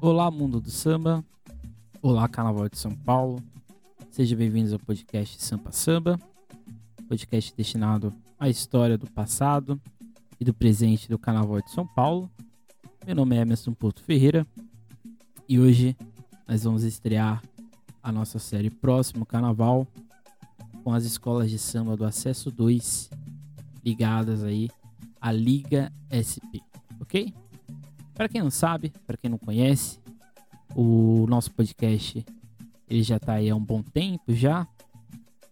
Olá, mundo do samba. Olá, Carnaval de São Paulo. Sejam bem-vindos ao podcast Sampa Samba, podcast destinado à história do passado e do presente do Carnaval de São Paulo. Meu nome é Emerson Porto Ferreira e hoje nós vamos estrear a nossa série Próximo Carnaval com as escolas de samba do Acesso 2 ligadas aí à Liga SP, ok? Para quem não sabe, para quem não conhece, o nosso podcast ele já está aí há um bom tempo já.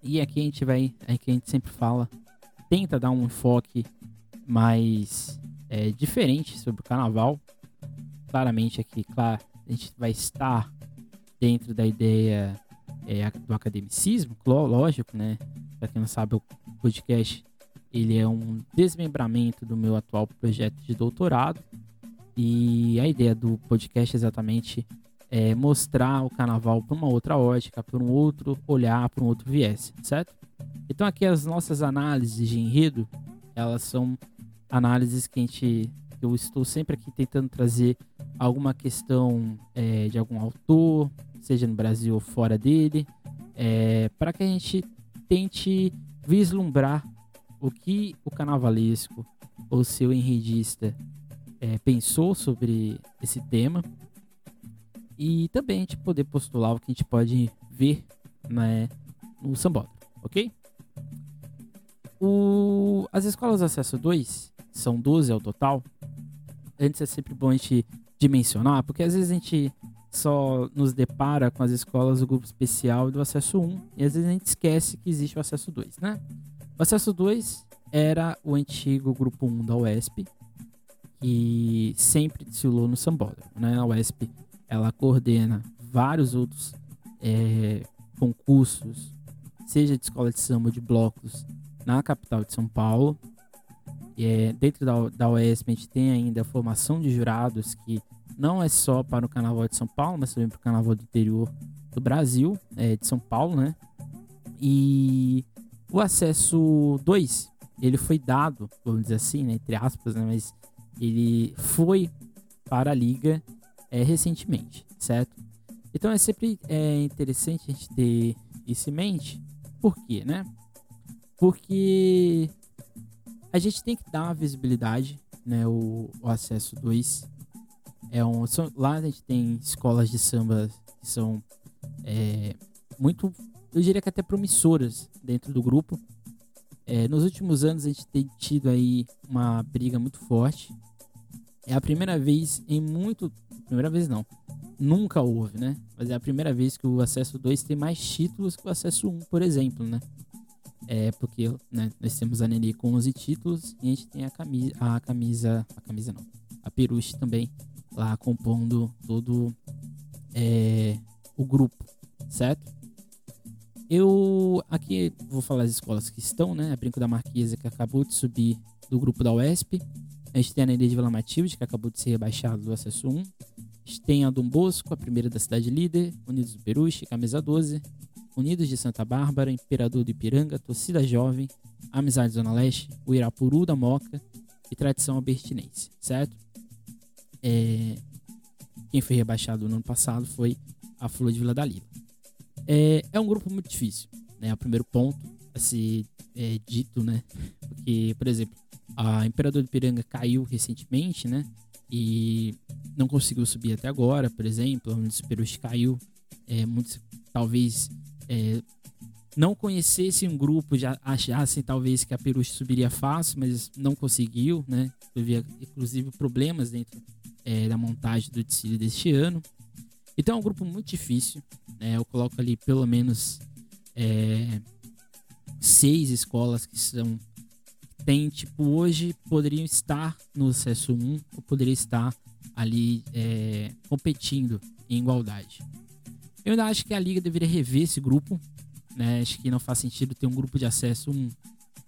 E aqui a gente vai, aqui a gente sempre fala, tenta dar um enfoque mais é, diferente sobre o carnaval. Claramente aqui, claro, a gente vai estar dentro da ideia é, do academicismo, lógico, né? Para quem não sabe, o podcast ele é um desmembramento do meu atual projeto de doutorado e a ideia do podcast exatamente é mostrar o carnaval por uma outra ótica, por um outro olhar, por um outro viés, certo? Então aqui as nossas análises de enredo, elas são análises que a gente eu estou sempre aqui tentando trazer alguma questão é, de algum autor, seja no Brasil ou fora dele, é, para que a gente tente vislumbrar o que o carnavalesco ou seu enredista é, pensou sobre esse tema e também a gente poder postular o que a gente pode ver né, no sambódromo, ok? O, as escolas de acesso 2 são 12 ao total. Antes é sempre bom a gente dimensionar, porque às vezes a gente só nos depara com as escolas do grupo especial do acesso 1 e às vezes a gente esquece que existe o acesso 2, né? O acesso 2 era o antigo grupo 1 da UESP, que sempre desfilou no Sambódromo. Né? A UESP ela coordena vários outros é, concursos, seja de escola de samba de blocos, na capital de São Paulo. E, é, dentro da, da UESP a gente tem ainda a formação de jurados que não é só para o Carnaval de São Paulo, mas também para o Carnaval do interior do Brasil, é, de São Paulo, né? E o acesso 2, ele foi dado, vamos dizer assim, né, entre aspas, né, mas ele foi para a liga é, recentemente, certo? Então é sempre é, interessante a gente ter isso em mente. Por quê, né? Porque a gente tem que dar uma visibilidade, né? O, o acesso 2 é um. São, lá a gente tem escolas de samba que são é, muito, eu diria que até promissoras dentro do grupo. É, nos últimos anos a gente tem tido aí uma briga muito forte. É a primeira vez em muito. Primeira vez não. Nunca houve, né? Mas é a primeira vez que o acesso 2 tem mais títulos que o acesso 1, por exemplo, né? É porque né, nós temos a Nenê com 11 títulos e a gente tem a camisa, a camisa. A camisa não. A Peruche também lá compondo todo é, o grupo, certo? Eu aqui vou falar as escolas que estão, né? A Brinco da Marquesa, que acabou de subir do grupo da UESP. A gente tem a Nenê de Vila Matilde, que acabou de ser rebaixado do acesso 1. A gente tem a Dom Bosco, a primeira da cidade líder. Unidos do Peruche, camisa 12. Unidos de Santa Bárbara, Imperador do Ipiranga, Torcida Jovem, Amizade Zona Leste, o Irapuru da Moca e Tradição Albertinense, certo? É... Quem foi rebaixado no ano passado foi a Flor de Vila da Lila. É, é um grupo muito difícil, né? É o primeiro ponto a ser é, dito, né? Porque, por exemplo, a Imperador de Piranga caiu recentemente, né? E não conseguiu subir até agora, por exemplo. A Unidos caiu. É, muitos, talvez é, não conhecesse um grupo, já achassem talvez que a Peruche subiria fácil, mas não conseguiu, né? Teve inclusive problemas dentro é, da montagem do desfile deste ano. Então é um grupo muito difícil. Né? Eu coloco ali pelo menos é, seis escolas que são tem tipo hoje poderiam estar no acesso 1 ou poderiam estar ali é, competindo em igualdade. Eu ainda acho que a liga deveria rever esse grupo. Né? Acho que não faz sentido ter um grupo de acesso 1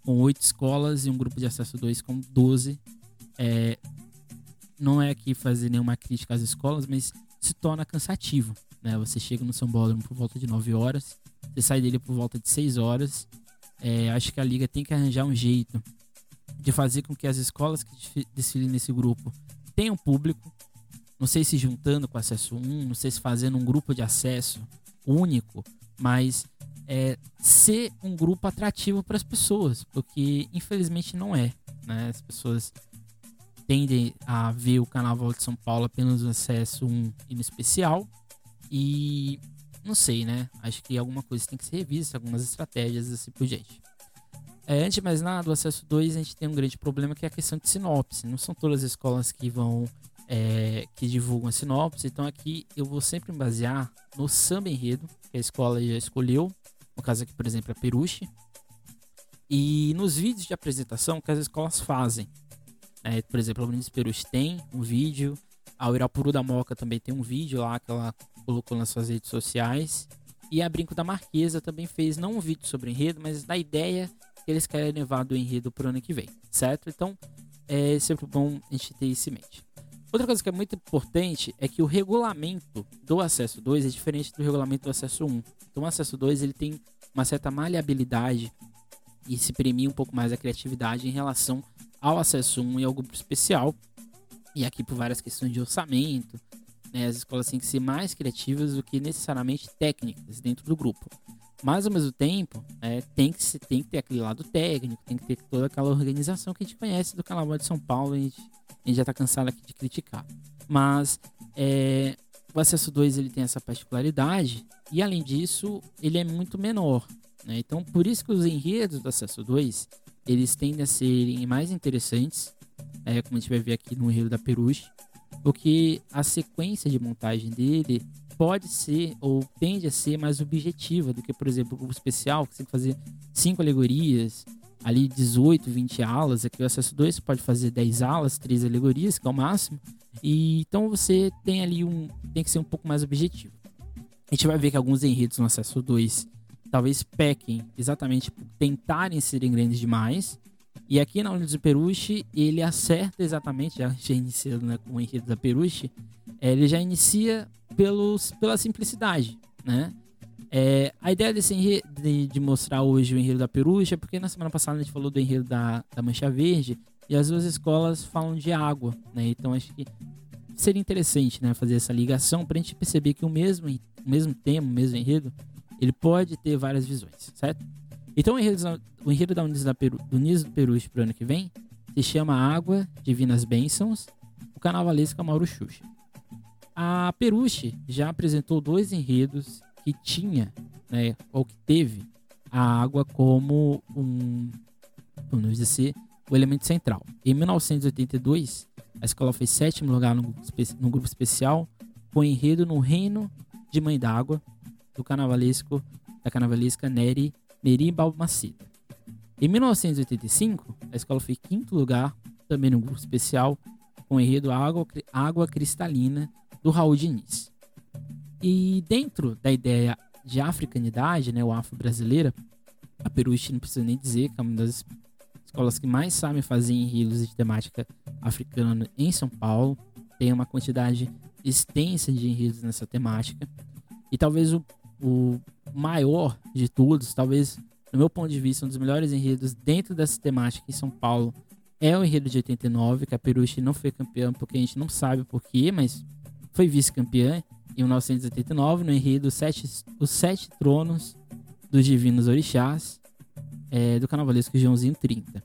com oito escolas e um grupo de acesso 2 com 12. É, não é aqui fazer nenhuma crítica às escolas, mas se torna cansativo. Né? Você chega no Paulo por volta de 9 horas, você sai dele por volta de 6 horas. É, acho que a liga tem que arranjar um jeito de fazer com que as escolas que desfilem nesse grupo tenham público, Não sei se juntando com acesso 1, não sei se fazendo um grupo de acesso único, mas é, ser um grupo atrativo para as pessoas, porque infelizmente não é. Né? As pessoas tendem a ver o Carnaval de São Paulo apenas no acesso 1 e no especial. E não sei, né? Acho que alguma coisa tem que ser revista, algumas estratégias assim por diante. É, antes de mais nada, o acesso 2 a gente tem um grande problema que é a questão de sinopse. Não são todas as escolas que vão é, que divulgam a sinopse. Então aqui eu vou sempre me basear no samba enredo que a escola já escolheu. No caso aqui, por exemplo, a Peruche. E nos vídeos de apresentação que as escolas fazem. É, por exemplo, a Unidos Peruche tem um vídeo. A Irapuru da Moca também tem um vídeo lá que ela colocou nas suas redes sociais. E a Brinco da Marquesa também fez não um vídeo sobre enredo, mas da ideia que eles querem levar do enredo pro ano que vem, certo? Então é sempre bom a gente ter isso em mente. Outra coisa que é muito importante é que o regulamento do acesso 2 é diferente do regulamento do acesso 1. Então o acesso 2 ele tem uma certa maleabilidade e se premia um pouco mais a criatividade em relação ao acesso 1 e ao grupo especial. E aqui por várias questões de orçamento, né, as escolas têm que ser mais criativas do que necessariamente técnicas dentro do grupo. Mas ao mesmo tempo, é, tem, que se, tem que ter aquele lado técnico, tem que ter toda aquela organização que a gente conhece do Carnaval de São Paulo, a gente, a gente já está cansado aqui de criticar. Mas é, o acesso 2 ele tem essa particularidade e além disso ele é muito menor. Né? Então por isso que os enredos do acesso 2 eles tendem a serem mais interessantes, é, como a gente vai ver aqui no enredo da Peruche, porque a sequência de montagem dele pode ser ou tende a ser mais objetiva do que, por exemplo, o especial, que você tem que fazer cinco alegorias, ali 18, 20 alas. Aqui o acesso 2 você pode fazer 10 alas, 3 alegorias, que é o máximo. E então você tem ali um. tem que ser um pouco mais objetivo. A gente vai ver que alguns enredos no acesso 2 talvez pequem exatamente por tentarem serem grandes demais. E aqui na Unidos do Peruche, ele acerta exatamente, já, já iniciando né, com o enredo da Peruche, é, ele já inicia pelos, pela simplicidade, né? É, a ideia desse enredo, de, de, mostrar hoje o enredo da Peruche é porque na semana passada a gente falou do enredo da, da Mancha Verde e as duas escolas falam de água, né? Então acho que seria interessante né, fazer essa ligação para a gente perceber que o mesmo, o mesmo tema, o mesmo enredo, ele pode ter várias visões, certo? Então o enredo, o enredo da Unis, da Peru, do Unis do Peruche para o ano que vem se chama Água, Divinas Bênçãos, o carnavalesco Mauro Xuxa. A Peruche já apresentou dois enredos que tinha, né, ou que teve a água como um, vamos dizer, o elemento central. Em 1982, a escola fez sétimo lugar no, no grupo especial com enredo no Reino de Mãe d'Água do carnavalesco da carnavalesca Neri Meri Balmaceda. Em 1985, a escola foi quinto lugar, também no grupo especial, com o enredo Água, Água Cristalina, do Raul Diniz. E dentro da ideia de africanidade, né, o afro-brasileira, a Peruche não precisa nem dizer que é uma das escolas que mais sabem fazer enredos de temática africana em São Paulo. Tem uma quantidade extensa de enredos nessa temática. E talvez o o maior de todos, talvez, no meu ponto de vista, um dos melhores enredos dentro dessa temática em São Paulo é o enredo de 89, que a Peruche não foi campeã porque a gente não sabe porquê, mas foi vice-campeã em 1989 no enredo Sete, Os Sete Tronos dos Divinos Orixás é, do Carnavalesco Joãozinho 30.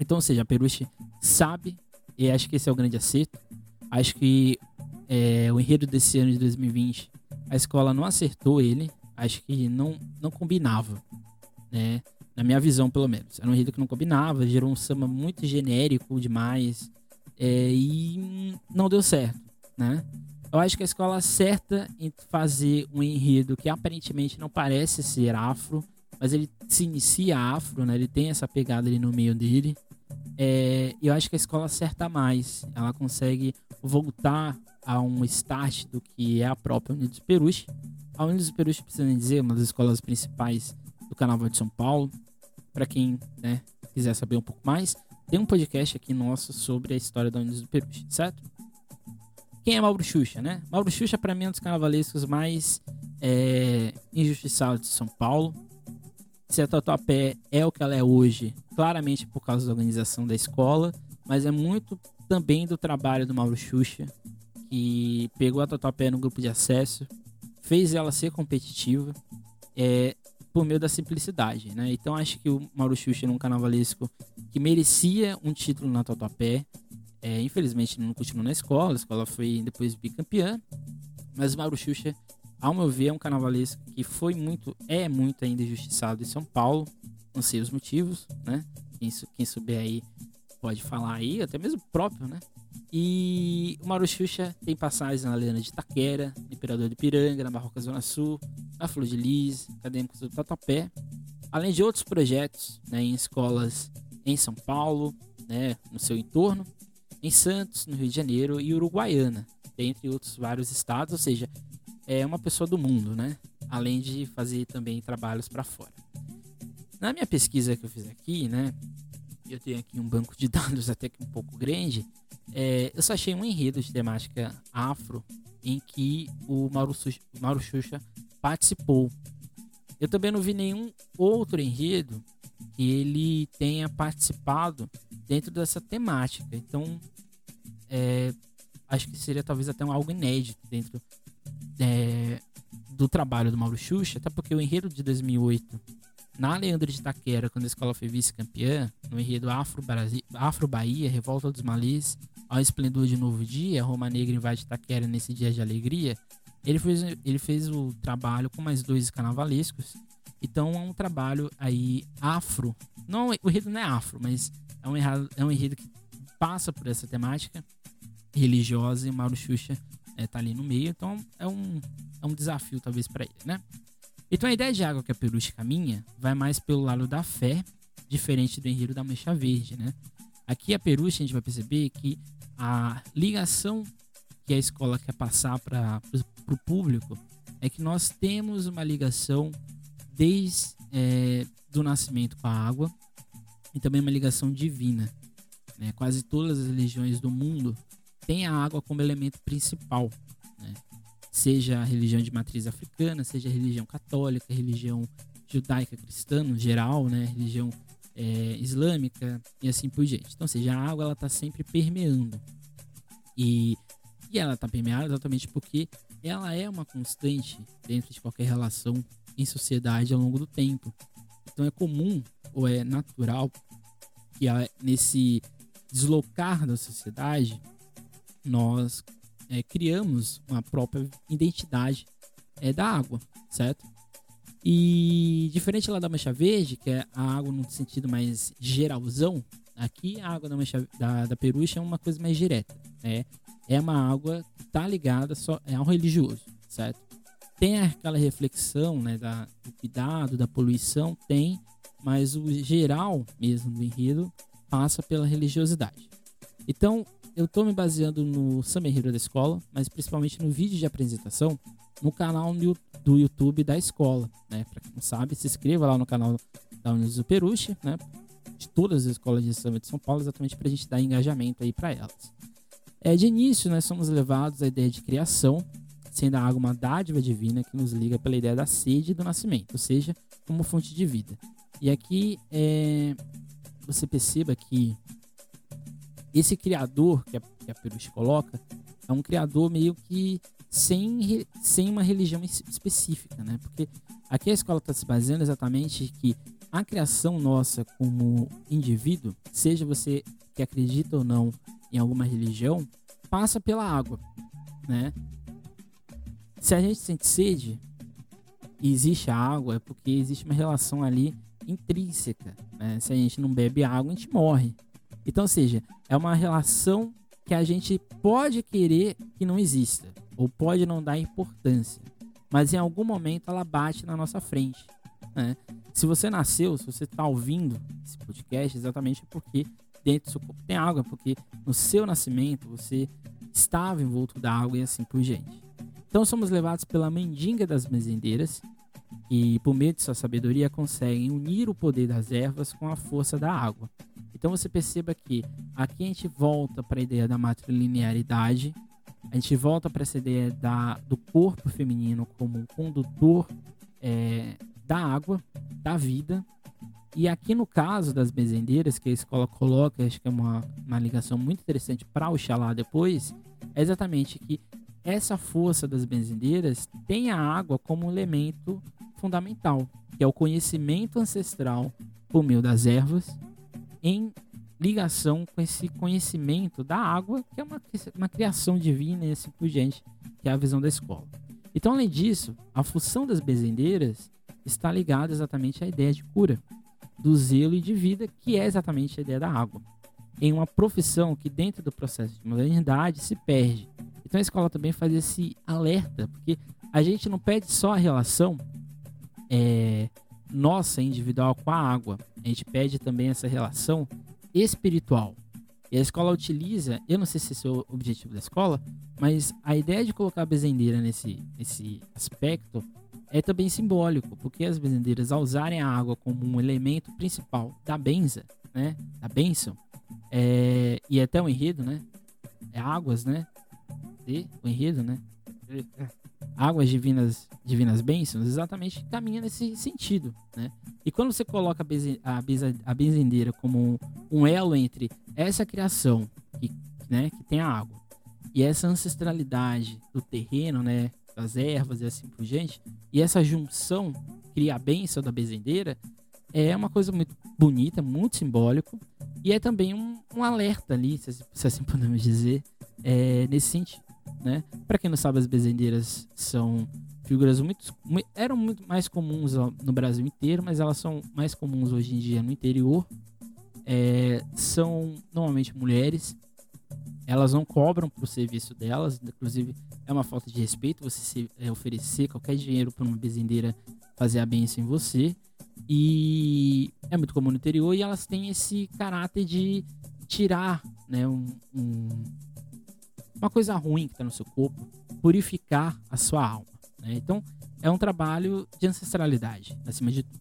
Então, ou seja, a Peruche sabe, e acho que esse é o grande acerto. Acho que é, o enredo desse ano de 2020 a escola não acertou ele, acho que não, não combinava, né? Na minha visão, pelo menos. Era um enredo que não combinava, gerou um samba muito genérico demais é, e não deu certo, né? Eu acho que a escola acerta em fazer um enredo que aparentemente não parece ser afro, mas ele se inicia afro, né? Ele tem essa pegada ali no meio dele. É, eu acho que a escola acerta mais. Ela consegue voltar a um start do que é a própria Unidos Peruche. A Unidos Peruche, precisa dizer, uma das escolas principais do Carnaval de São Paulo. Para quem né, quiser saber um pouco mais, tem um podcast aqui nosso sobre a história da Unidos do Peruche, certo? Quem é Mauro Xuxa, né? Mauro Xuxa, para mim, é um dos carnavalescos mais é, injustiçados de São Paulo. Se a Tatuapé é o que ela é hoje, claramente por causa da organização da escola, mas é muito também do trabalho do Mauro Xuxa, que pegou a Tatuapé no grupo de acesso, fez ela ser competitiva é, por meio da simplicidade, né? Então acho que o Mauro Xuxa era um carnavalesco que merecia um título na Tatuapé. É, infelizmente não continuou na escola, a escola foi depois bicampeã, mas o Mauro Xuxa, ao meu ver, é um carnavalesco que foi muito, é muito ainda injustiçado em São Paulo, não sei os motivos, né? Quem, quem souber aí pode falar aí, até mesmo próprio, né? E o Mauro Xuxa tem passagens na Lena de Itaquera, no Imperador de Piranga, na Barroca Zona Sul, na Flor de Lis, Acadêmicos do Tatuapé, além de outros projetos né, em escolas em São Paulo, né, no seu entorno, em Santos, no Rio de Janeiro e Uruguaiana, dentre outros vários estados, ou seja, é uma pessoa do mundo, né? Além de fazer também trabalhos para fora. Na minha pesquisa que eu fiz aqui, né, eu tenho aqui um banco de dados até que um pouco grande, é, eu só achei um enredo de temática afro em que o Mauro, Mauro Xuxa participou. Eu também não vi nenhum outro enredo que ele tenha participado dentro dessa temática. Então, é, acho que seria talvez até algo inédito dentro é, do trabalho do Mauro Xuxa, até porque o enredo de 2008 na Leandro de Itaquera, quando a escola foi vice-campeã, no enredo Afro, Afro Revolta dos Malis, Ao Esplendor de Novo Dia, Roma Negra invade Itaquera nesse dia de alegria, ele fez, ele fez o trabalho com mais dois carnavalescos. Então é um trabalho aí afro. Não, o enredo não é afro, mas é um, enredo, é um enredo que passa por essa temática religiosa e Mauro Xuxa é, tá ali no meio. Então é um, é um desafio talvez para ele, né? Então a ideia de água que a Peruche caminha vai mais pelo lado da fé, diferente do enredo da mancha verde, né? Aqui a Peruche a gente vai perceber que a ligação que a escola quer passar para o público é que nós temos uma ligação desde é, do nascimento com a água e também uma ligação divina. Né? Quase todas as religiões do mundo têm a água como elemento principal seja a religião de matriz africana, seja a religião católica, a religião judaica cristã no geral, né, religião é, islâmica e assim por diante. Então, seja, a água ela está sempre permeando e, e ela está permeada exatamente porque ela é uma constante dentro de qualquer relação em sociedade ao longo do tempo. Então é comum ou é natural que nesse deslocar da sociedade nós é, criamos uma própria identidade é, da água, certo? E diferente lá da mancha verde, que é a água no sentido mais geralzão, aqui a água da mancha da, da perucha é uma coisa mais direta, né? É uma água que está ligada só é ao religioso, certo? Tem aquela reflexão, né, da, do cuidado, da poluição, tem, mas o geral mesmo do enredo passa pela religiosidade. Então, eu tô me baseando no Summer Hero da escola, mas principalmente no vídeo de apresentação no canal do YouTube da escola, né? Para quem não sabe, se inscreva lá no canal da Unidos Peruche, né? De todas as escolas de samba de São Paulo, exatamente para a gente dar engajamento aí para elas. É, de início, nós somos levados à ideia de criação, sendo a água uma dádiva divina que nos liga pela ideia da sede e do nascimento, ou seja, como fonte de vida. E aqui é, você perceba que esse criador que a, que a Peruche coloca é um criador meio que sem, sem uma religião específica, né? Porque aqui a escola está se baseando exatamente que a criação nossa como indivíduo, seja você que acredita ou não em alguma religião, passa pela água, né? Se a gente sente sede e existe a água, é porque existe uma relação ali intrínseca, né? Se a gente não bebe água, a gente morre. Então, ou seja, é uma relação que a gente pode querer que não exista, ou pode não dar importância, mas em algum momento ela bate na nossa frente. Né? Se você nasceu, se você está ouvindo esse podcast, exatamente porque dentro do seu corpo tem água, porque no seu nascimento você estava envolto da água e assim por diante. Então somos levados pela mendiga das mezendeiras e por meio de sua sabedoria conseguem unir o poder das ervas com a força da água. Então você perceba que aqui a gente volta para a ideia da matrilinearidade, a gente volta para essa ideia da, do corpo feminino como condutor é, da água, da vida. E aqui no caso das bezendeiras, que a escola coloca, acho que é uma, uma ligação muito interessante para o Xalá depois, é exatamente que essa força das benzendeiras tem a água como um elemento fundamental, que é o conhecimento ancestral por meio das ervas, em ligação com esse conhecimento da água, que é uma, uma criação divina e assim por diante, que é a visão da escola. Então, além disso, a função das benzendeiras está ligada exatamente à ideia de cura, do zelo e de vida, que é exatamente a ideia da água. Em uma profissão que, dentro do processo de modernidade, se perde. Então, a escola também faz esse alerta, porque a gente não pede só a relação é, nossa individual com a água, a gente pede também essa relação espiritual. E a escola utiliza, eu não sei se esse é o objetivo da escola, mas a ideia de colocar a bezendeira nesse, nesse aspecto é também simbólico, porque as bezendeiras, ao usarem a água como um elemento principal da benza, né, da bênção, é, e até o enredo, né, é águas, né, e o enredo, né, águas divinas, divinas bênçãos, exatamente caminha nesse sentido, né? E quando você coloca a, a, benze, a benzendeira como um, elo entre essa criação que, né, que tem a água e essa ancestralidade do terreno, né, das ervas e assim por diante, e essa junção cria a bênção da benzendeira, é uma coisa muito bonita, muito simbólico, e é também um, um alerta ali, se, se assim podemos dizer, é, nesse sentido né? Para quem não sabe, as bezendeiras são figuras muito, eram muito mais comuns no Brasil inteiro, mas elas são mais comuns hoje em dia no interior. É, são normalmente mulheres. Elas não cobram pro serviço delas, inclusive é uma falta de respeito você se, é, oferecer qualquer dinheiro para uma bezendeira fazer a benção em você. E é muito comum no interior e elas têm esse caráter de tirar né, um, um uma coisa ruim que está no seu corpo, purificar a sua alma. Né? Então, é um trabalho de ancestralidade, acima de tudo.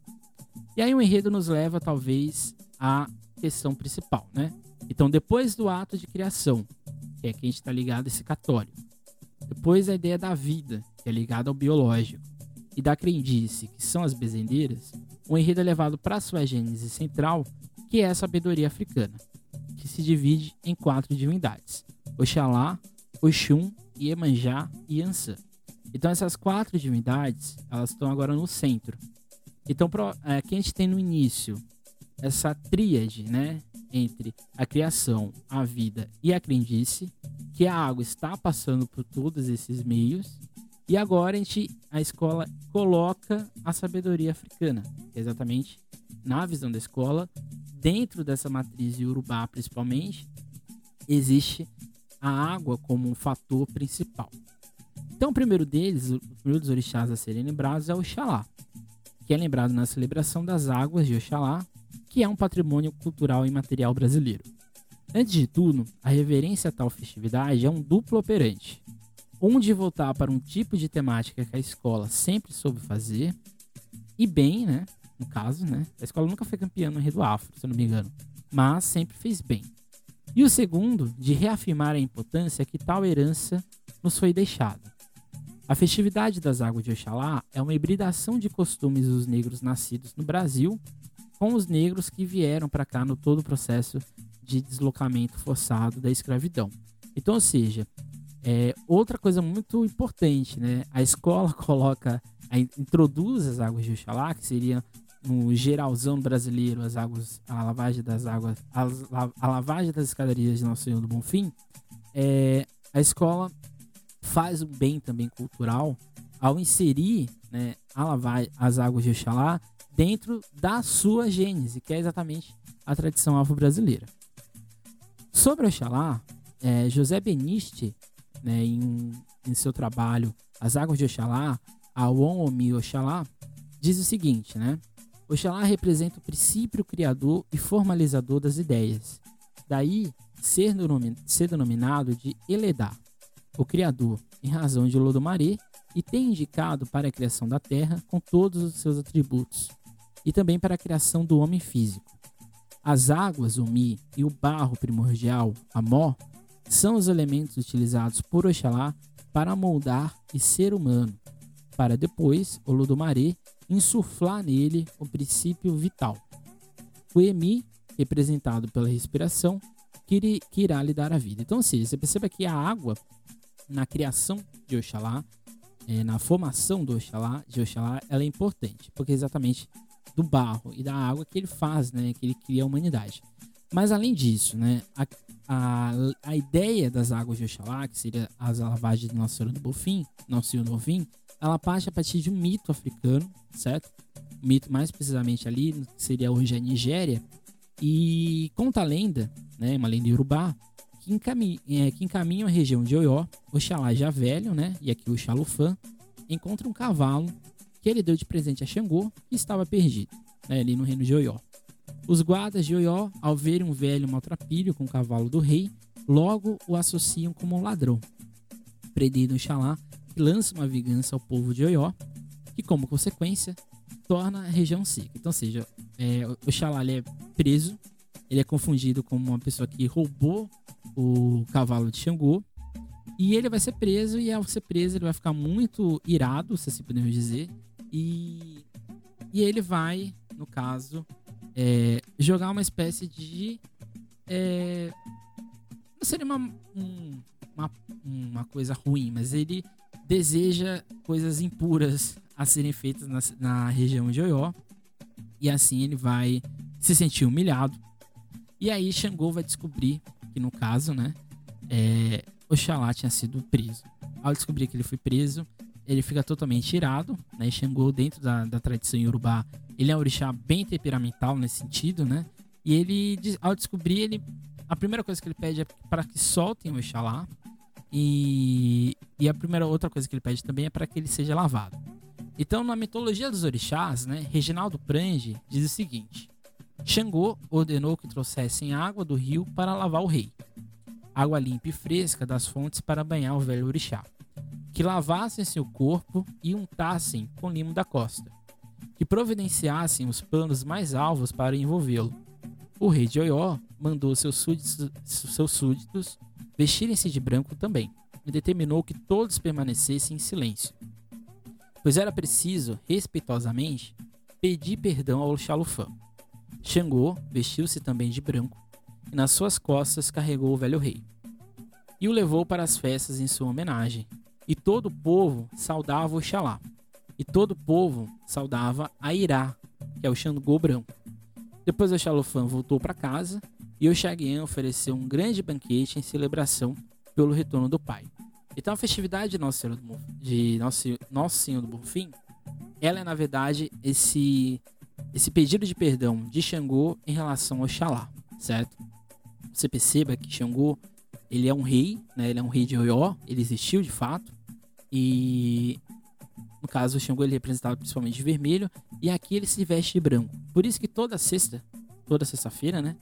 E aí o enredo nos leva, talvez, à questão principal, né? Então, depois do ato de criação, que é que a gente está ligado a esse católico, depois a ideia da vida, que é ligada ao biológico, e da crendice, que são as bezendeiras, o enredo é levado para a sua gênese central, que é a sabedoria africana, que se divide em quatro divindades. Oxalá, Oxum, Iemanjá e Ansã. Então essas quatro divindades, elas estão agora no centro. Então é, aqui a gente tem no início essa tríade, né, entre a criação, a vida e a crendice, que a água está passando por todos esses meios. E agora a gente, a escola coloca a sabedoria africana, é exatamente na visão da escola, dentro dessa matriz urubá principalmente, existe a água como um fator principal. Então, o primeiro deles, o primeiro dos orixás a serem lembrados é Oxalá, que é lembrado na celebração das águas de Oxalá, que é um patrimônio cultural e material brasileiro. Antes de tudo, a reverência a tal festividade é um duplo operante. Um de voltar para um tipo de temática que a escola sempre soube fazer, e bem, né? No caso, né? A escola nunca foi campeã no Enredo Afro, se eu não me engano, mas sempre fez bem. E o segundo, de reafirmar a importância que tal herança nos foi deixada. A festividade das Águas de Oxalá é uma hibridação de costumes dos negros nascidos no Brasil com os negros que vieram para cá no todo o processo de deslocamento forçado da escravidão. Então, ou seja, é outra coisa muito importante, né? A escola coloca, introduz as águas de Oxalá, que seria no geralzão brasileiro, as águas, a lavagem das águas, a, a lavagem das escadarias de Nosso Senhor do Bonfim, é, a escola faz um bem também cultural ao inserir né, a lavar as águas de Oxalá dentro da sua gênese, que é exatamente a tradição afro-brasileira. Sobre Oxalá, é, José Beniste, né, em, em, seu trabalho As Águas de Oxalá, a Omi Oxalá, diz o seguinte, né? Oxalá representa o princípio criador e formalizador das ideias. Daí ser, ser denominado de Eledá, o criador, em razão de Lodomaré, e tem indicado para a criação da terra com todos os seus atributos, e também para a criação do homem físico. As águas, o Mi, e o barro primordial, Amó, são os elementos utilizados por Oxalá para moldar e ser humano, para depois, o Lodomaré, insuflar nele o princípio vital. O Emi, representado pela respiração, que, irá lhe dar a vida. Então, seja, você perceba que a água, na criação de Oxalá, é, na formação do Oxalá, de Oxalá, ela é importante, porque é exatamente do barro e da água que ele faz, né, que ele cria a humanidade. Mas além disso, né, a, a, a ideia das águas de Oxalá, que seria as lavagens de Nossa Senhora do Bofim, Nosso Senhor do Bofim, ela parte a partir de um mito africano, certo? Mito mais precisamente ali, que seria hoje a Nigéria, e conta a lenda, né, uma lenda iorubá, que encaminha, é, que encaminha a região de Oió, Oxalá já velho, né, e aqui o Xalufã, encontra um cavalo que ele deu de presente a Xangô, que estava perdido, né, ali no reino de Oió. Os guardas de Oió, ao verem um velho maltrapilho com o cavalo do rei, logo o associam como um ladrão. Prendendo Oxalá, lança uma vingança ao povo de Oió, que como consequência torna a região seca. Então, seja, é, Oxalá é preso, ele é confundido como uma pessoa que roubou o cavalo de Xangô, e ele vai ser preso, e ao ser preso ele vai ficar muito irado, se assim podemos dizer, e, e ele vai, no caso, é, jogar uma espécie de. É, não seria uma, um, uma, uma coisa ruim, mas ele deseja coisas impuras a serem feitas na, na região de Oió. E assim ele vai se sentir humilhado. E aí Xangô vai descobrir que, no caso, né, é, Oxalá tinha sido preso. Ao descobrir que ele foi preso, ele fica totalmente irado, né? Xangô, dentro da, da tradição iorubá, ele é um orixá bem temperamental nesse sentido, né? E ele, ao descobrir, ele, a primeira coisa que ele pede é para que soltem o Oxalá. E, e a primeira outra coisa que ele pede também é para que ele seja lavado. Então, na mitologia dos orixás, né, Reginaldo Prange diz o seguinte: Xangô ordenou que trouxessem água do rio para lavar o rei, água limpa e fresca das fontes para banhar o velho orixá que lavassem seu corpo e untassem com limo da costa, que providenciassem os panos mais alvos para envolvê-lo. O rei de Oió mandou seus súditos, seus súditos vestirem-se de branco também, e determinou que todos permanecessem em silêncio, pois era preciso, respeitosamente, pedir perdão ao Xalufã. Xangô vestiu-se também de branco, e nas suas costas carregou o velho rei, e o levou para as festas em sua homenagem, e todo o povo saudava Oxalá. E todo o povo saudava a Irá, que é o Xangô branco. Depois o Xalofã voltou para casa e o Xaguian ofereceu um grande banquete em celebração pelo retorno do pai. Então a festividade de Nosso Senhor do, de Nosso, Nosso Senhor do Bonfim, ela é na verdade esse esse pedido de perdão de Xangô em relação ao Oxalá, certo? Você perceba que Xangô ele é um rei, né? Ele é um rei de Oió, ele existiu de fato. E no caso, o Xangô ele é representado principalmente de vermelho e aqui ele se veste de branco. Por isso que toda sexta, toda sexta-feira, né,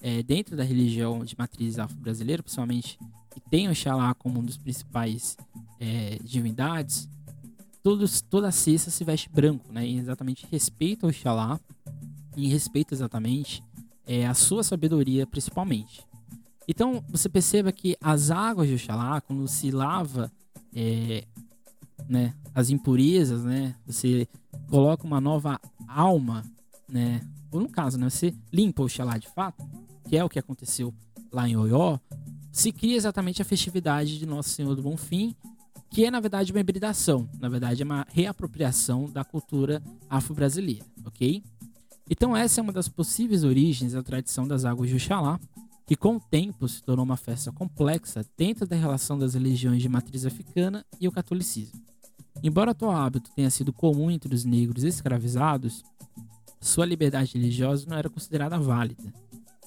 é, dentro da religião de matriz afro-brasileira, principalmente que tem o Xalá como um dos principais é, divindades, todos, toda sexta se veste branco, né, em exatamente respeito ao Xalá e respeito exatamente é, a sua sabedoria principalmente. Então, você perceba que as águas de Oxalá, quando se lava é, né, as impurezas, né? Você coloca uma nova alma, né? Ou no caso, né, você limpa o Xalá de fato, que é o que aconteceu lá em Oió, se cria exatamente a festividade de Nosso Senhor do Bonfim, que é na verdade uma hibridação, na verdade é uma reapropriação da cultura afro-brasileira, ok? Então essa é uma das possíveis origens da tradição das águas de Oxalá, que com o tempo se tornou uma festa complexa dentro da relação das religiões de matriz africana e o catolicismo. Embora tal hábito tenha sido comum entre os negros escravizados, sua liberdade religiosa não era considerada válida.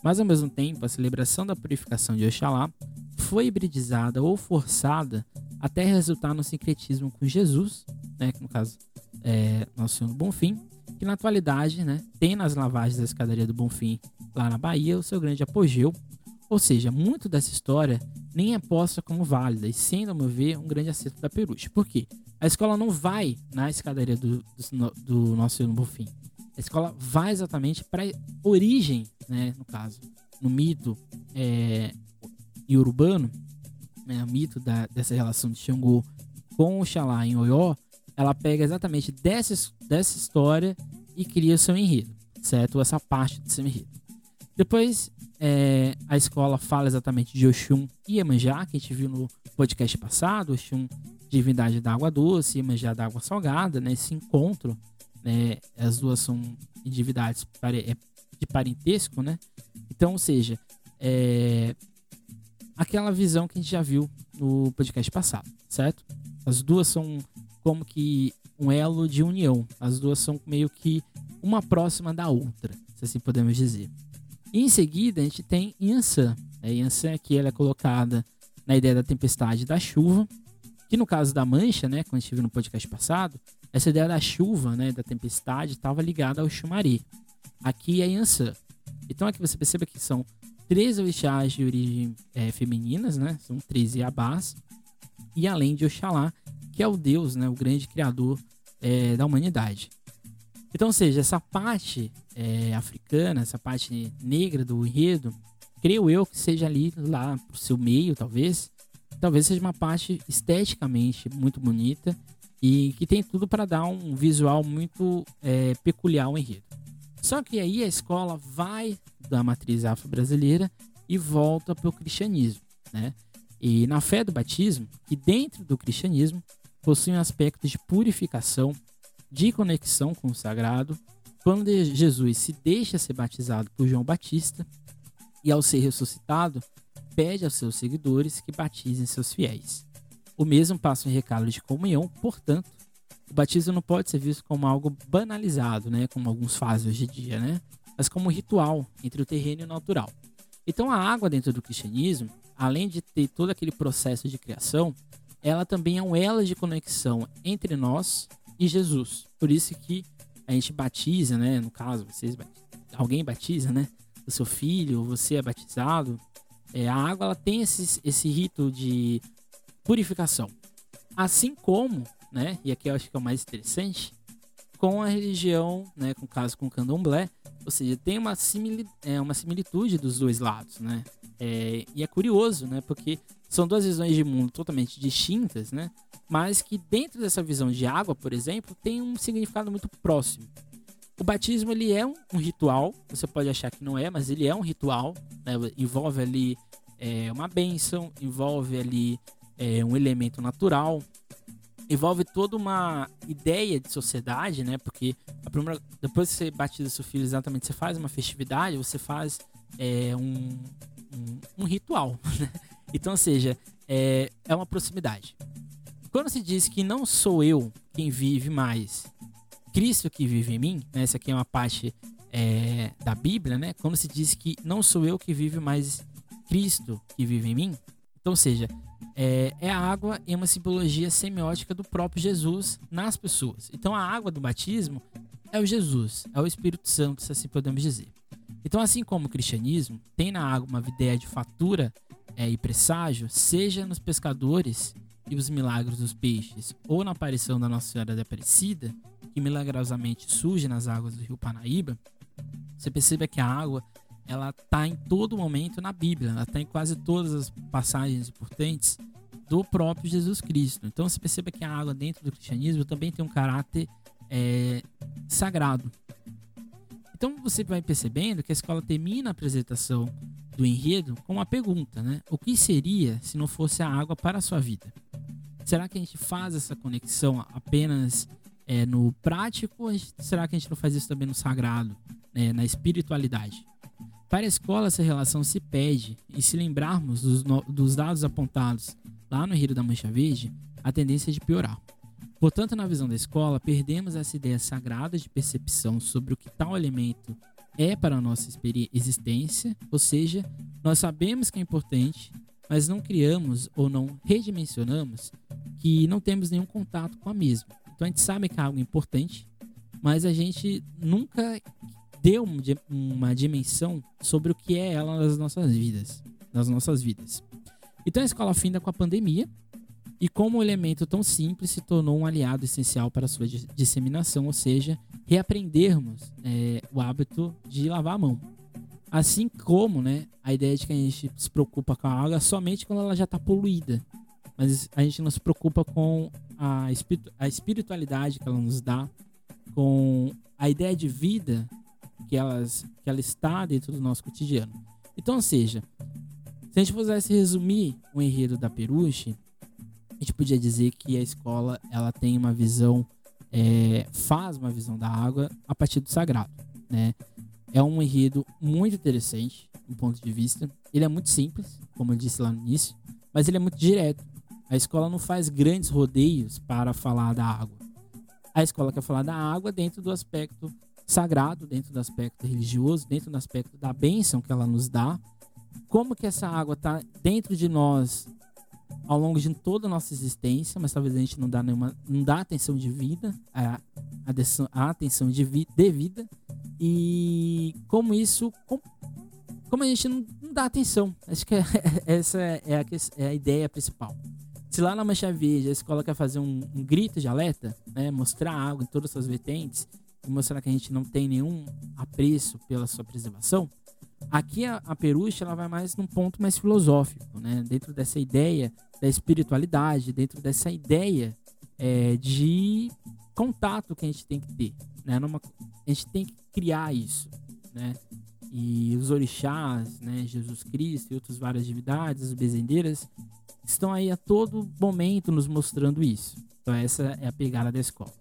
Mas ao mesmo tempo, a celebração da purificação de Oxalá foi hibridizada ou forçada até resultar no sincretismo com Jesus, né, que no caso é Nosso Senhor do Bonfim, que na atualidade né, tem nas lavagens da escadaria do Bonfim lá na Bahia o seu grande apogeu ou seja, muito dessa história nem é posta como válida, e sendo, ao meu ver, um grande acerto da Peruche. Por quê? A escola não vai na escadaria do, do, do nosso Senhor Bonfim. A escola vai exatamente para origem, né, no caso, no mito é, urbano, né, o mito da, dessa relação de Xangô com Oxalá em Oió, ela pega exatamente dessa, dessa história e cria seu enredo, certo? Essa parte do seu enredo. Depois é, a escola fala exatamente de Oxum e Iemanjá, que a gente viu no podcast passado, Oxum, divindade da água doce, Iemanjá da água salgada, né? Esse encontro, né? As duas são divindades é, de parentesco, né? Então, ou seja, é, aquela visão que a gente já viu no podcast passado, certo? As duas são como que um elo de união. As duas são meio que uma próxima da outra, se assim podemos dizer. E em seguida, a gente tem Yansan. Yansan aqui ela é colocada na ideia da tempestade da chuva, que no caso da mancha, né, gente viu no podcast passado, essa ideia da chuva, né, da tempestade, estava ligada ao Shumari. Aqui é Yansan. Então aqui você perceba que são três orixás de origem é, femininas, né? São três Yabás. E além de Oxalá, que é o Deus, né, o grande criador é, da humanidade. Então, ou seja, essa parte é, africana, essa parte negra do enredo, creio eu que seja ali lá pro seu meio, talvez. Talvez seja uma parte esteticamente muito bonita e que tem tudo para dar um visual muito é, peculiar ao enredo. Só que aí a escola vai da matriz afro-brasileira e volta para o cristianismo, né? E na fé do batismo, que dentro do cristianismo possui um aspecto de purificação, de conexão com o sagrado, quando Jesus se deixa ser batizado por João Batista e, ao ser ressuscitado, pede aos seus seguidores que batizem seus fiéis. O mesmo passa um recado de comunhão, portanto, o batismo não pode ser visto como algo banalizado, né, como alguns fazem hoje em dia, né, mas como um ritual entre o terreno e o natural. Então, a água dentro do cristianismo, além de ter todo aquele processo de criação, ela também é um elo de conexão entre nós e Jesus. Por isso que a gente batiza, né? No caso, vocês alguém batiza, né? O seu filho, você é batizado. É, a água ela tem esse, esse rito de purificação. Assim como, né? E aqui eu acho que é o mais interessante, com a religião, né? Com o caso com o candomblé, ou seja, tem uma, simili, é, uma similitude dos dois lados, né? É, e é curioso, né? Porque são duas visões de mundo totalmente distintas, né? Mas que dentro dessa visão de água, por exemplo, tem um significado muito próximo. O batismo ele é um, um ritual, você pode achar que não é, mas ele é um ritual, né? envolve ali é, uma bênção, envolve ali é, um elemento natural, envolve toda uma ideia de sociedade, né? Porque primeira, depois que você batiza seu filho, exatamente, você faz uma festividade, você faz é, um, um, um, ritual, né? Então, ou seja, é, é uma proximidade. Quando se diz que não sou eu quem vive mais, Cristo que vive em mim, né? essa aqui é uma parte é, da Bíblia, né? Quando se diz que não sou eu que vive mais, Cristo que vive em mim. Então, seja, é, é a água em uma simbologia semiótica do próprio Jesus nas pessoas. Então, a água do batismo é o Jesus, é o Espírito Santo, se assim podemos dizer. Então, assim como o cristianismo tem na água uma ideia de fatura é, e presságio, seja nos pescadores e os milagres dos peixes, ou na aparição da Nossa Senhora da Aparecida, que milagrosamente surge nas águas do rio Panaíba, você percebe que a água ela está em todo momento na Bíblia, ela está em quase todas as passagens importantes do próprio Jesus Cristo. Então você perceba que a água dentro do cristianismo também tem um caráter é, sagrado. Então você vai percebendo que a escola termina a apresentação do enredo com uma pergunta, né? O que seria se não fosse a água para a sua vida? Será que a gente faz essa conexão apenas é, no prático? Ou será que a gente não faz isso também no sagrado, né, na espiritualidade? Para a escola, essa relação se perde, e se lembrarmos dos, dos dados apontados lá no Rio da Mancha Verde, a tendência é de piorar. Portanto, na visão da escola, perdemos essa ideia sagrada de percepção sobre o que tal elemento é para a nossa existência, ou seja, nós sabemos que é importante, mas não criamos ou não redimensionamos que não temos nenhum contato com a mesma. Então a gente sabe que é algo importante, mas a gente nunca deu uma dimensão sobre o que é ela nas nossas vidas, nas nossas vidas. Então a escola finda com a pandemia e como um elemento tão simples se tornou um aliado essencial para sua disseminação, ou seja, reaprendermos é, o hábito de lavar a mão. Assim como né, a ideia de que a gente se preocupa com a água somente quando ela já está poluída. Mas a gente não se preocupa com a, espiritu a espiritualidade que ela nos dá, com a ideia de vida que, elas, que ela está dentro do nosso cotidiano. Então, ou seja, se a gente pudesse resumir o enredo da Peruche, a gente podia dizer que a escola ela tem uma visão, é, faz uma visão da água a partir do sagrado, né? É um enredo muito interessante do ponto de vista. Ele é muito simples, como eu disse lá no início, mas ele é muito direto. A escola não faz grandes rodeios para falar da água. A escola quer falar da água dentro do aspecto sagrado, dentro do aspecto religioso, dentro do aspecto da bênção que ela nos dá. Como que essa água está dentro de nós ao longo de toda a nossa existência, mas talvez a gente não dá nenhuma, não dá atenção de vida, a, a, atenção de, vi, de vida e como isso, como a gente não, não, dá atenção. Acho que é, essa é a, é a ideia principal. Se lá na Mancha Verde a escola quer fazer um, um grito de alerta, né, mostrar água em todas as suas vertentes, e mostrar que a gente não tem nenhum apreço pela sua preservação, aqui a, a Peruche ela vai mais num ponto mais filosófico, né, dentro dessa ideia da espiritualidade, dentro dessa ideia é, de contato que a gente tem que ter. Né, numa, a gente tem que criar isso. Né? E os orixás, né, Jesus Cristo e outras várias divindades, as bezendeiras, estão aí a todo momento nos mostrando isso. Então essa é a pegada da escola.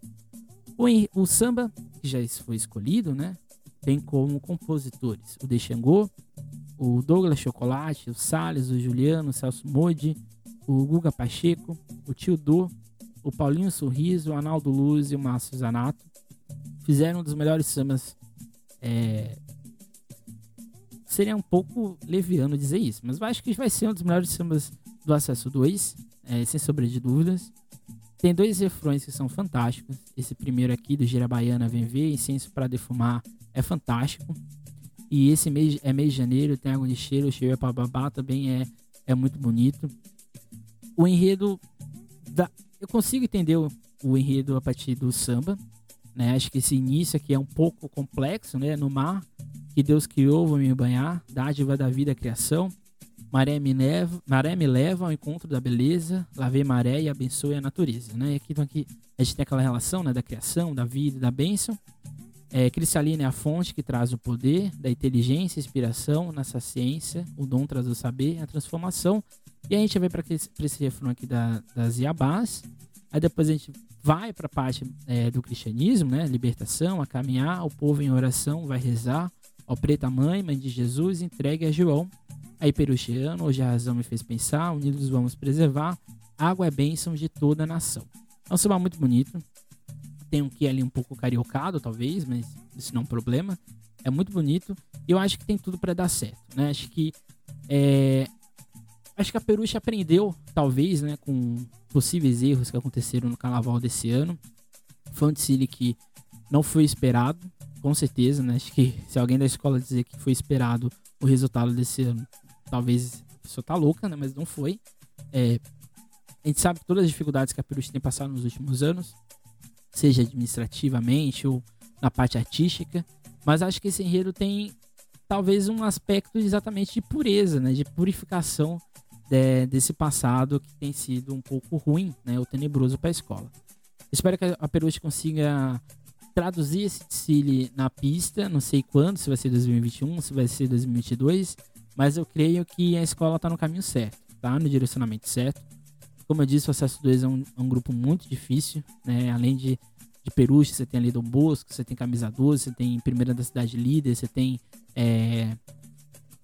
O, o samba, que já foi escolhido, né? Tem como compositores o Dexangô, o Douglas Chocolate, o Salles, o Juliano, o Celso Modi, o Guga Pacheco, o Tio Do, o Paulinho Sorriso, o Analdo Luz e o Márcio Zanato. Fizeram um dos melhores sambas. É... Seria um pouco leviano dizer isso, mas acho que vai ser um dos melhores sambas do Acesso 2, é, sem sombra de dúvidas. Tem dois refrões que são fantásticos. Esse primeiro aqui, do Gira Baiana Vem Ver, Incenso para Defumar, é fantástico. E esse mês é mês de janeiro, tem água de cheiro, cheiro é para babá, também é, é muito bonito. O enredo. Da, eu consigo entender o, o enredo a partir do samba. Né? Acho que esse início aqui é um pouco complexo, né? No mar que Deus criou, vou me banhar, dádiva da vida, criação. Maré me, leva, maré me leva ao encontro da beleza, lavei maré e abençoe a natureza. Né? E aqui, então, aqui a gente tem aquela relação né, da criação, da vida, da bênção. É, cristalina é a fonte que traz o poder, da inteligência, inspiração, nessa ciência, o dom traz o saber, a transformação. E a gente vai para esse refrão aqui da, das Iabás. Aí depois a gente vai para a parte é, do cristianismo, né? Libertação, a caminhar, o povo em oração vai rezar. Ó preta mãe, mãe de Jesus, entregue a João. Aí Peruchiano, hoje a razão me fez pensar, unidos vamos preservar, água é bênção de toda a nação. É um samba muito bonito, tem um que ali um pouco cariocado, talvez, mas isso não é um problema. É muito bonito e eu acho que tem tudo para dar certo, né? Acho que é... acho que a Peruche aprendeu, talvez, né, com possíveis erros que aconteceram no carnaval desse ano. Desfile que não foi esperado, com certeza, né? Acho que se alguém da escola dizer que foi esperado o resultado desse ano, talvez a pessoa tá louca, né? Mas não foi. É, a gente sabe todas as dificuldades que a Peruche tem passado nos últimos anos, seja administrativamente ou na parte artística, mas acho que esse enredo tem talvez um aspecto exatamente de pureza, né? De purificação de, desse passado que tem sido um pouco ruim, né? Ou tenebroso para a escola. Espero que a Peruche consiga traduzir esse desfile na pista, não sei quando, se vai ser 2021, se vai ser 2022, mas eu creio que a escola está no caminho certo, tá? No direcionamento certo. Como eu disse, o Acesso 2 é um, é um grupo muito difícil, né? Além de, de Peruche, você tem ali Dom Bosco, você tem Camisa 12, você tem Primeira da Cidade Líder, você tem é,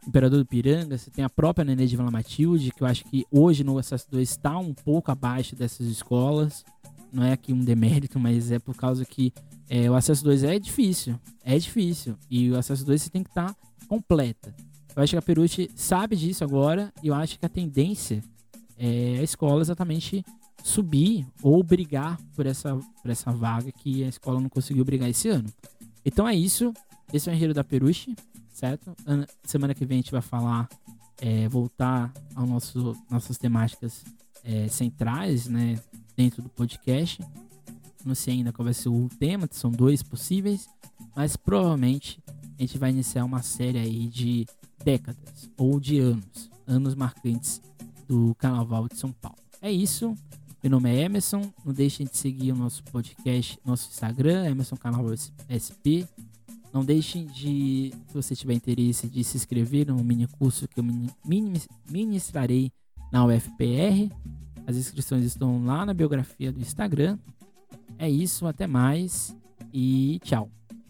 Imperador do Piranga, você tem a própria Nenê de Vila Matilde, que eu acho que hoje no Acesso 2 está um pouco abaixo dessas escolas. Não é aqui um demérito, mas é por causa que é, o Acesso 2 é difícil. É difícil. E o Acesso 2 você tem que estar tá completa. Eu acho que a Perucci sabe disso agora e eu acho que a tendência é a escola exatamente subir ou brigar por essa, por essa vaga que a escola não conseguiu brigar esse ano. Então é isso. Esse é o enredo da Peruche, certo? Semana que vem a gente vai falar, é, voltar ao nosso nossas temáticas é, centrais, né, dentro do podcast. Não sei ainda qual vai ser o tema, são dois possíveis, mas provavelmente a gente vai iniciar uma série aí de décadas ou de anos, anos marcantes do Carnaval de São Paulo. É isso. Meu nome é Emerson. Não deixem de seguir o nosso podcast, nosso Instagram, Emerson Carnaval SP. Não deixem de, se você tiver interesse, de se inscrever no mini curso que eu ministrarei na UFPR. As inscrições estão lá na biografia do Instagram. É isso, até mais e tchau.